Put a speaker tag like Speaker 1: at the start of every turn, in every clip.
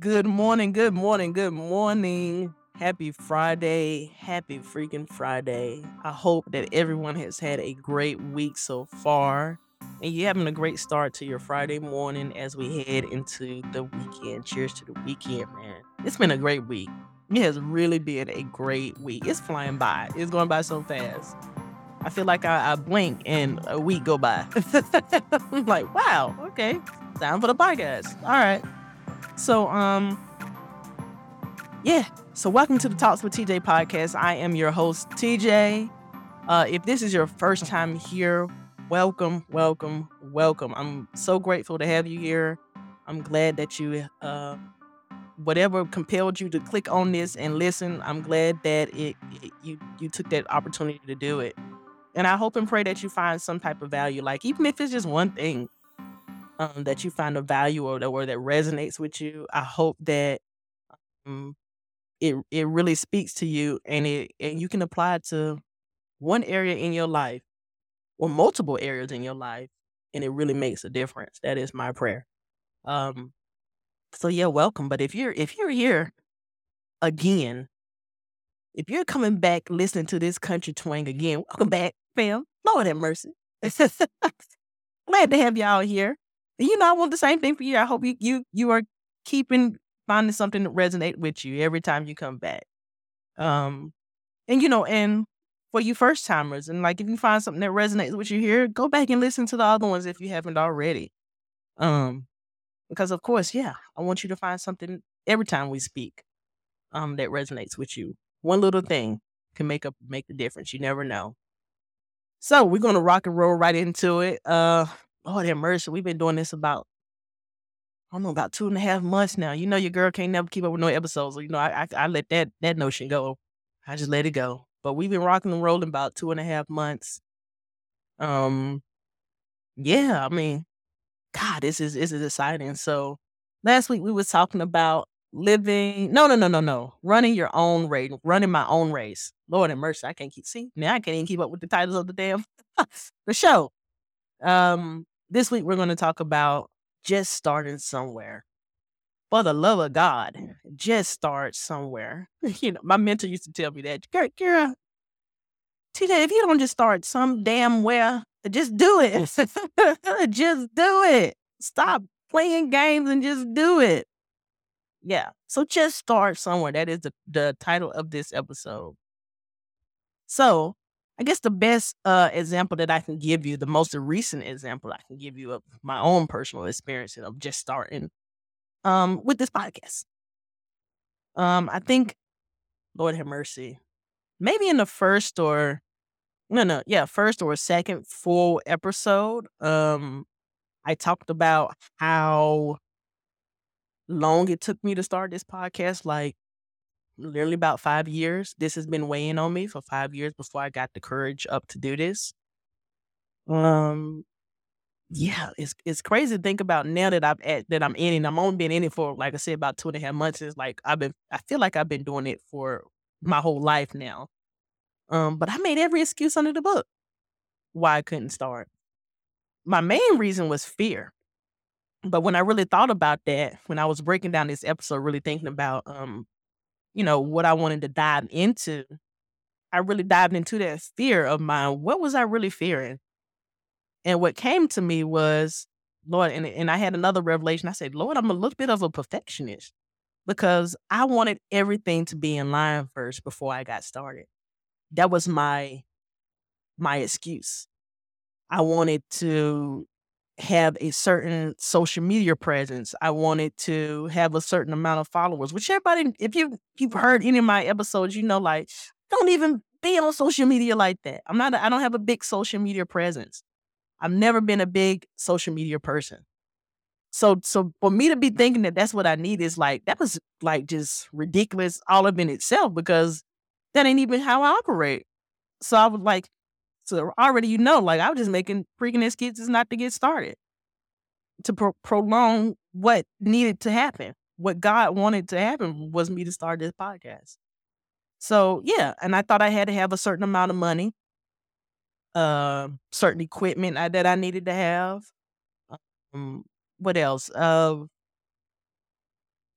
Speaker 1: Good morning, good morning, good morning. Happy Friday. Happy freaking Friday. I hope that everyone has had a great week so far and you're having a great start to your Friday morning as we head into the weekend. Cheers to the weekend, man. It's been a great week. It has really been a great week. It's flying by. It's going by so fast. I feel like I, I blink and a week go by. I'm like, wow, okay. Time for the podcast. All right. So, um, yeah. So, welcome to the Talks with TJ podcast. I am your host, TJ. Uh, if this is your first time here, welcome, welcome, welcome. I'm so grateful to have you here. I'm glad that you, uh, whatever compelled you to click on this and listen. I'm glad that it, it you you took that opportunity to do it. And I hope and pray that you find some type of value, like even if it's just one thing um, that you find a value or that, or that resonates with you. I hope that um, it it really speaks to you and it and you can apply it to one area in your life or multiple areas in your life and it really makes a difference. That is my prayer. Um so yeah, welcome. But if you're if you're here again, if you're coming back listening to this country twang again, welcome back, fam. Lord have mercy. Glad to have y'all here. You know, I want the same thing for you. I hope you you you are keeping finding something that resonate with you every time you come back. Um, and you know, and for you first timers, and like if you find something that resonates with you here, go back and listen to the other ones if you haven't already. Um, because of course, yeah, I want you to find something every time we speak, um, that resonates with you. One little thing can make a make the difference. You never know. So we're gonna rock and roll right into it. Uh, Lord have mercy, we've been doing this about I don't know about two and a half months now. You know, your girl can't never keep up with no episodes. You know, I, I I let that that notion go. I just let it go. But we've been rocking and rolling about two and a half months. Um, yeah, I mean, God, this is this is exciting. So last week we was talking about living. No, no, no, no, no. Running your own race, running my own race. Lord and mercy, I can't keep see now. I can't even keep up with the titles of the damn the show. Um, this week we're going to talk about just starting somewhere. For the love of God, just start somewhere. you know, my mentor used to tell me that, Kira, TJ, if you don't just start some damn where, just do it. just do it. Stop playing games and just do it. Yeah. So just start somewhere. That is the, the title of this episode. So I guess the best uh, example that I can give you, the most recent example I can give you of my own personal experience of just starting um, with this podcast. Um, I think, Lord have mercy, maybe in the first or no, no, yeah, first or second full episode, um, I talked about how long it took me to start this podcast. Like literally about five years. This has been weighing on me for five years before I got the courage up to do this. Um, yeah, it's it's crazy to think about now that I'm at that I'm in it. I'm only been in it for like I said about two and a half months. It's like I've been I feel like I've been doing it for my whole life now. Um, but I made every excuse under the book why I couldn't start. My main reason was fear. But when I really thought about that, when I was breaking down this episode, really thinking about um you know, what I wanted to dive into, I really dived into that fear of mine. What was I really fearing? And what came to me was, Lord, and, and I had another revelation. I said, Lord, I'm a little bit of a perfectionist because I wanted everything to be in line first before I got started. That was my my excuse. I wanted to have a certain social media presence. I wanted to have a certain amount of followers, which everybody, if you you've heard any of my episodes, you know, like don't even be on social media like that. I'm not. I don't have a big social media presence. I've never been a big social media person. So, so for me to be thinking that that's what I need is like that was like just ridiculous all up in itself because that ain't even how I operate. So I was like, so already you know, like I was just making freaking excuses not to get started, to pro- prolong what needed to happen. What God wanted to happen was me to start this podcast. So yeah, and I thought I had to have a certain amount of money, uh, certain equipment I, that I needed to have. Um, what else? Uh,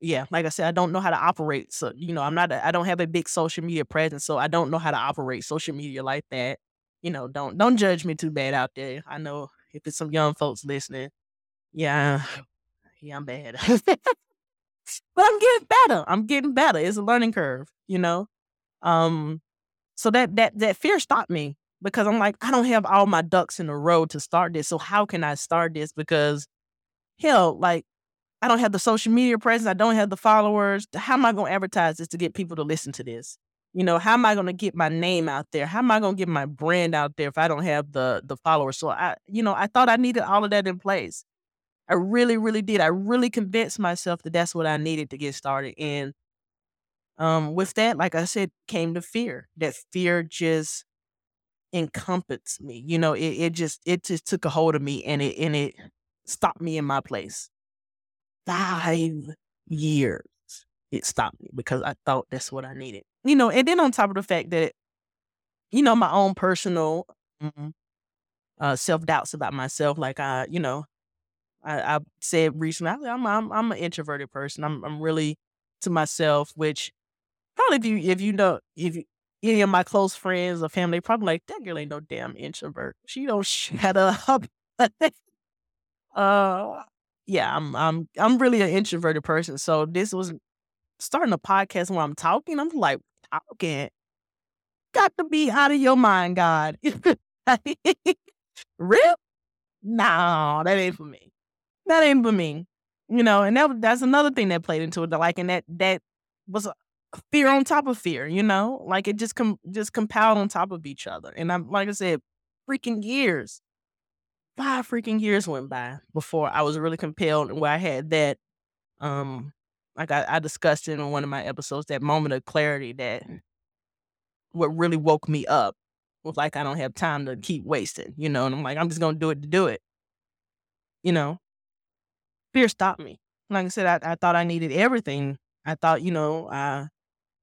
Speaker 1: yeah, like I said, I don't know how to operate. So, you know, I'm not, I don't have a big social media presence. So I don't know how to operate social media like that. You know, don't, don't judge me too bad out there. I know if it's some young folks listening, yeah, yeah, I'm bad. but I'm getting better. I'm getting better. It's a learning curve, you know? Um, so that, that, that fear stopped me because I'm like, I don't have all my ducks in a row to start this. So how can I start this? Because hell, like I don't have the social media presence. I don't have the followers. How am I going to advertise this to get people to listen to this? You know, how am I going to get my name out there? How am I going to get my brand out there if I don't have the the followers? So I, you know, I thought I needed all of that in place. I really, really did. I really convinced myself that that's what I needed to get started. And um, with that, like I said, came the fear. That fear just encompassed me. You know, it, it just it just took a hold of me and it and it stopped me in my place five years it stopped me because I thought that's what I needed. You know, and then on top of the fact that, you know, my own personal mm, uh, self doubts about myself, like I, you know, I, I said recently, I'm I'm I'm an introverted person. I'm I'm really to myself, which probably if you if you know if you, any of my close friends or family probably like that girl ain't no damn introvert. She don't shut up. uh yeah, I'm I'm I'm really an introverted person. So this was starting a podcast when I'm talking. I'm like talking. Got to be out of your mind, God. Rip? No, that ain't for me. That ain't for me. You know, and that that's another thing that played into it. Like, and that that was fear on top of fear. You know, like it just com just compiled on top of each other. And I'm like I said, freaking years five freaking years went by before I was really compelled where I had that um like I, I discussed in one of my episodes, that moment of clarity that what really woke me up was like I don't have time to keep wasting, you know, and I'm like, I'm just gonna do it to do it. You know. Fear stopped me. Like I said, I, I thought I needed everything. I thought, you know, uh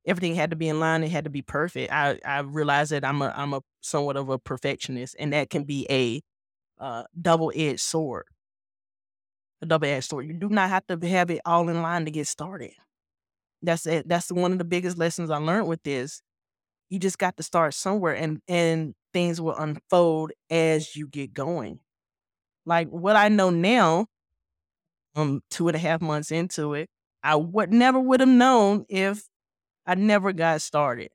Speaker 1: everything had to be in line, it had to be perfect. I, I realized that I'm a I'm a somewhat of a perfectionist and that can be a uh, double edged sword. A double edged sword. You do not have to have it all in line to get started. That's it. That's one of the biggest lessons I learned with this. You just got to start somewhere, and and things will unfold as you get going. Like what I know now, um, two and a half months into it, I would never would have known if I never got started.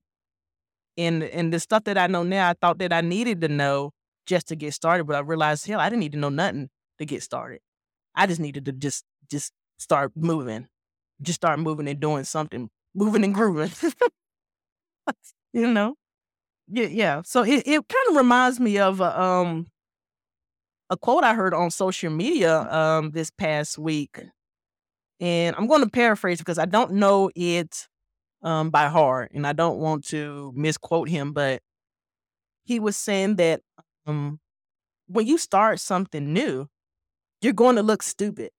Speaker 1: And and the stuff that I know now, I thought that I needed to know just to get started. But I realized, hell, I didn't need to know nothing to get started. I just needed to just just start moving, just start moving and doing something, moving and grooving. you know, yeah, yeah. So it, it kind of reminds me of a, um a quote I heard on social media um this past week, and I'm going to paraphrase because I don't know it um by heart, and I don't want to misquote him, but he was saying that um, when you start something new, you're going to look stupid.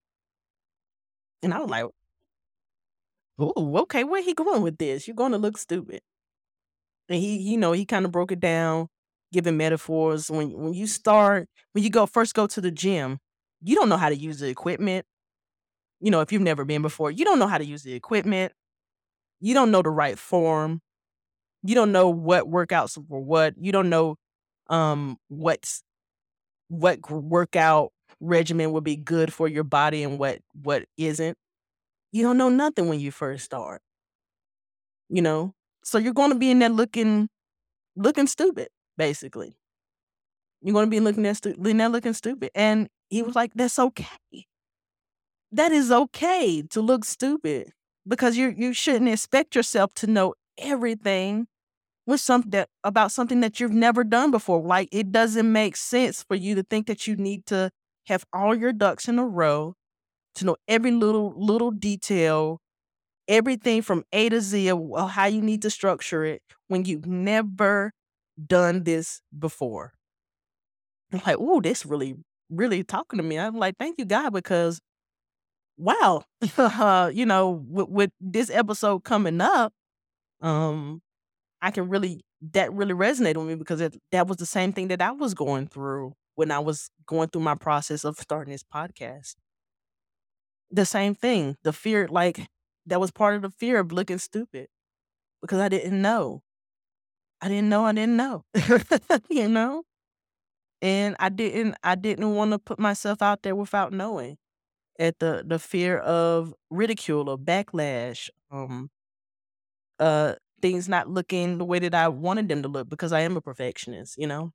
Speaker 1: And I was like, oh, okay, where he going with this? You're going to look stupid. And he, you know, he kind of broke it down, giving metaphors. When when you start, when you go first go to the gym, you don't know how to use the equipment. You know, if you've never been before, you don't know how to use the equipment. You don't know the right form. You don't know what workouts for what. You don't know um what's what workout regimen would be good for your body and what what isn't you don't know nothing when you first start you know? So you're going to be in there looking looking stupid basically. You're going to be looking at stu- in there looking stupid and he was like that's okay. That is okay to look stupid because you you shouldn't expect yourself to know everything with something that about something that you've never done before. Like it doesn't make sense for you to think that you need to have all your ducks in a row to know every little little detail, everything from A to Z of how you need to structure it when you've never done this before. I'm like, oh, this really, really talking to me. I'm like, thank you, God, because wow, you know, with, with this episode coming up, um, I can really that really resonated with me because it, that was the same thing that I was going through when I was going through my process of starting this podcast. The same thing, the fear, like that was part of the fear of looking stupid because I didn't know. I didn't know I didn't know. you know? And I didn't I didn't want to put myself out there without knowing. At the the fear of ridicule or backlash, um uh things not looking the way that I wanted them to look because I am a perfectionist, you know?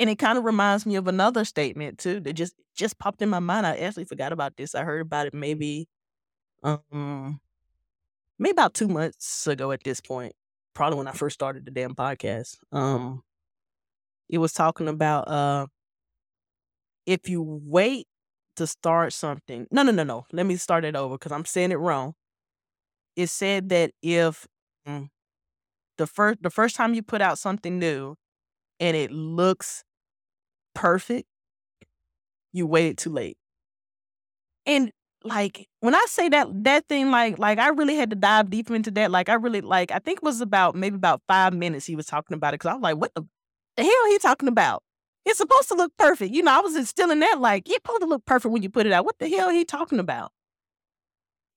Speaker 1: And it kind of reminds me of another statement too that just just popped in my mind. I actually forgot about this. I heard about it maybe um maybe about two months ago at this point. Probably when I first started the damn podcast. Um it was talking about uh if you wait to start something. No, no, no, no. Let me start it over because I'm saying it wrong. It said that if mm, the first the first time you put out something new and it looks perfect, you waited too late. And like when I say that that thing like like I really had to dive deep into that. Like I really like I think it was about maybe about five minutes he was talking about it because I was like, what the, the hell he talking about? It's supposed to look perfect. You know, I was just still in that like, it's supposed to look perfect when you put it out. What the hell he talking about?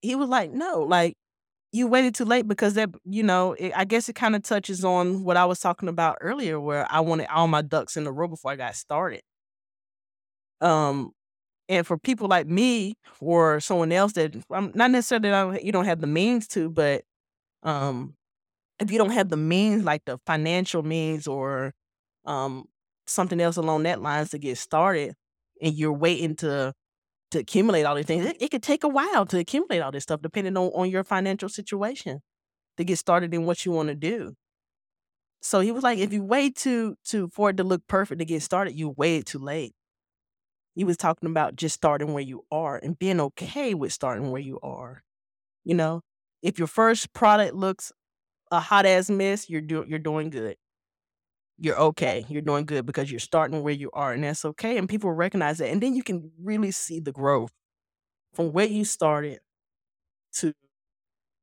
Speaker 1: He was like, no, like you waited too late because that, you know, it, I guess it kind of touches on what I was talking about earlier, where I wanted all my ducks in a row before I got started. Um, and for people like me or someone else that I'm not necessarily that you don't have the means to, but um, if you don't have the means, like the financial means or um something else along that lines to get started, and you're waiting to to accumulate all these things, it, it could take a while to accumulate all this stuff, depending on on your financial situation to get started in what you want to do. So he was like, if you wait to to for it to look perfect to get started, you wait too late. He was talking about just starting where you are and being okay with starting where you are. You know, if your first product looks a hot ass mess, you're do, you're doing good. You're okay. You're doing good because you're starting where you are, and that's okay. And people recognize that, and then you can really see the growth from where you started to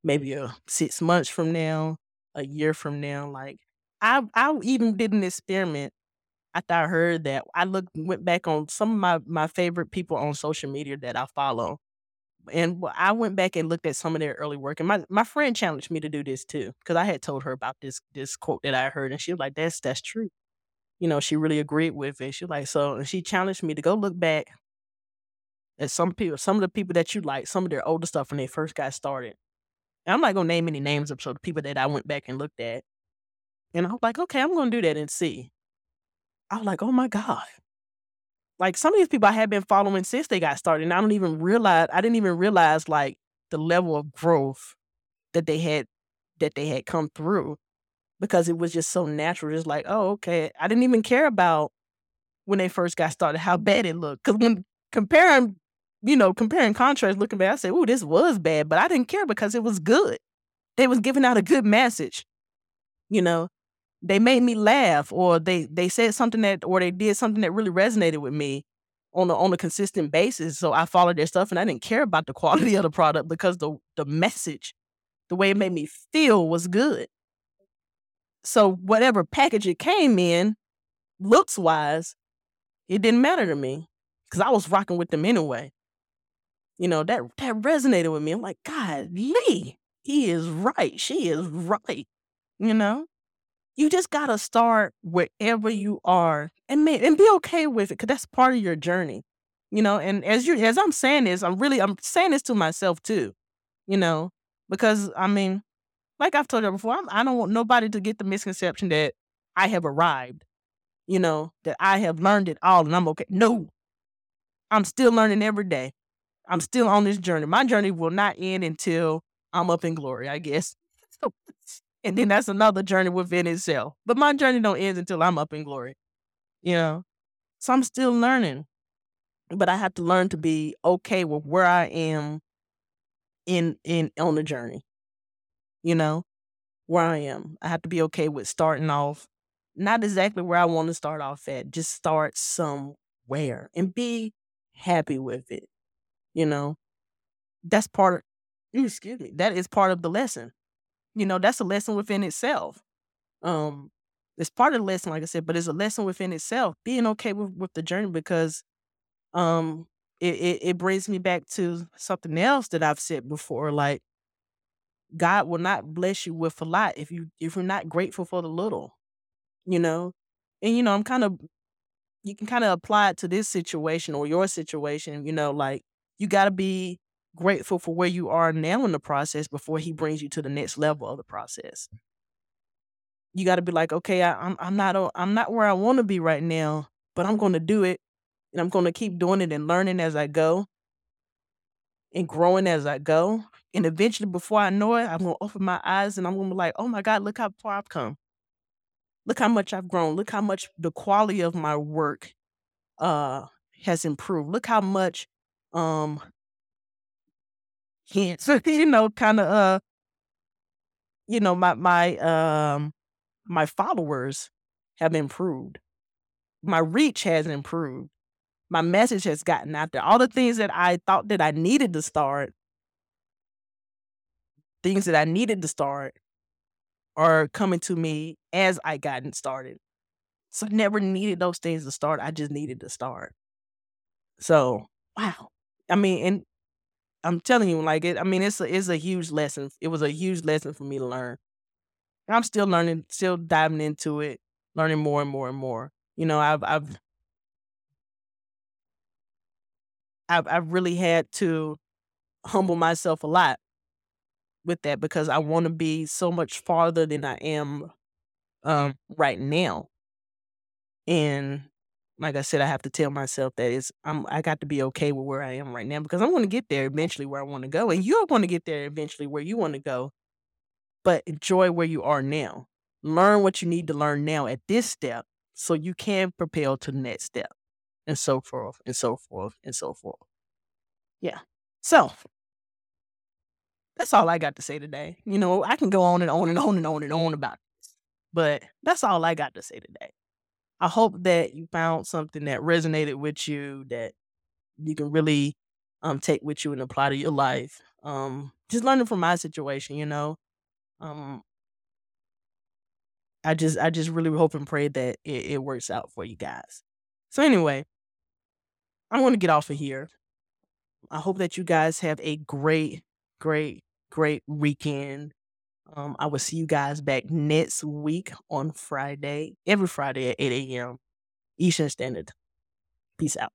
Speaker 1: maybe a six months from now, a year from now. Like I, I even did an experiment after I heard that. I looked went back on some of my my favorite people on social media that I follow, and I went back and looked at some of their early work. And my my friend challenged me to do this too because I had told her about this this quote that I heard, and she was like, "That's that's true." You know, she really agreed with it. She was like, so, and she challenged me to go look back at some people, some of the people that you like, some of their older stuff when they first got started. And I'm not gonna name any names of so the people that I went back and looked at. And I was like, okay, I'm gonna do that and see. I was like, oh my God. Like some of these people I had been following since they got started. And I don't even realize I didn't even realize like the level of growth that they had that they had come through because it was just so natural. Just like, oh, okay. I didn't even care about when they first got started how bad it looked. Because when comparing, you know, comparing contrast, looking back, I said, oh, this was bad, but I didn't care because it was good. They was giving out a good message. You know, they made me laugh, or they they said something that, or they did something that really resonated with me on a on a consistent basis. So I followed their stuff, and I didn't care about the quality of the product because the the message, the way it made me feel, was good. So whatever package it came in, looks wise, it didn't matter to me because I was rocking with them anyway. You know, that that resonated with me. I'm like, God, Lee, he is right. She is right. You know? You just gotta start wherever you are and and be okay with it because that's part of your journey. You know, and as you as I'm saying this, I'm really I'm saying this to myself too. You know, because I mean, like I've told you before, I'm, I do not want nobody to get the misconception that I have arrived, you know, that I have learned it all and I'm okay. No, I'm still learning every day. I'm still on this journey. My journey will not end until I'm up in glory, I guess. and then that's another journey within itself. But my journey don't end until I'm up in glory, you know. So I'm still learning, but I have to learn to be okay with where I am in in on the journey you know, where I am. I have to be okay with starting off not exactly where I want to start off at, just start somewhere and be happy with it. You know, that's part of, excuse me, that is part of the lesson. You know, that's a lesson within itself. Um, it's part of the lesson, like I said, but it's a lesson within itself. Being okay with, with the journey because um it, it it brings me back to something else that I've said before. Like God will not bless you with a lot if you if you're not grateful for the little, you know? And you know, I'm kind of you can kind of apply it to this situation or your situation, you know, like you gotta be grateful for where you are now in the process before he brings you to the next level of the process. You gotta be like, okay, I, I'm I'm not I'm not where I want to be right now, but I'm gonna do it, and I'm gonna keep doing it and learning as I go and growing as I go. And eventually, before I know it, I'm gonna open my eyes and I'm gonna be like, oh my God, look how far I've come. Look how much I've grown. Look how much the quality of my work uh has improved. Look how much um hints, you know, kind of uh, you know, my my um my followers have improved. My reach has improved. My message has gotten out there. All the things that I thought that I needed to start, things that I needed to start are coming to me as I gotten started. So I never needed those things to start. I just needed to start. So wow. I mean, and I'm telling you, like it. I mean, it's a, it's a huge lesson. It was a huge lesson for me to learn. And I'm still learning, still diving into it, learning more and more and more. You know, I've I've I've I've really had to humble myself a lot with that because I want to be so much farther than I am um right now. And like I said, I have to tell myself that it's I'm I got to be okay with where I am right now because I'm going to get there eventually where I want to go, and you're going to get there eventually where you want to go. But enjoy where you are now. Learn what you need to learn now at this step, so you can propel to the next step, and so forth, and so forth, and so forth. Yeah. So that's all I got to say today. You know, I can go on and on and on and on and on about this, but that's all I got to say today. I hope that you found something that resonated with you that you can really um take with you and apply to your life. Um just learning from my situation, you know. Um I just I just really hope and pray that it, it works out for you guys. So anyway, I'm gonna get off of here. I hope that you guys have a great, great, great weekend. Um, I will see you guys back next week on Friday, every Friday at 8 a.m. Eastern Standard. Peace out.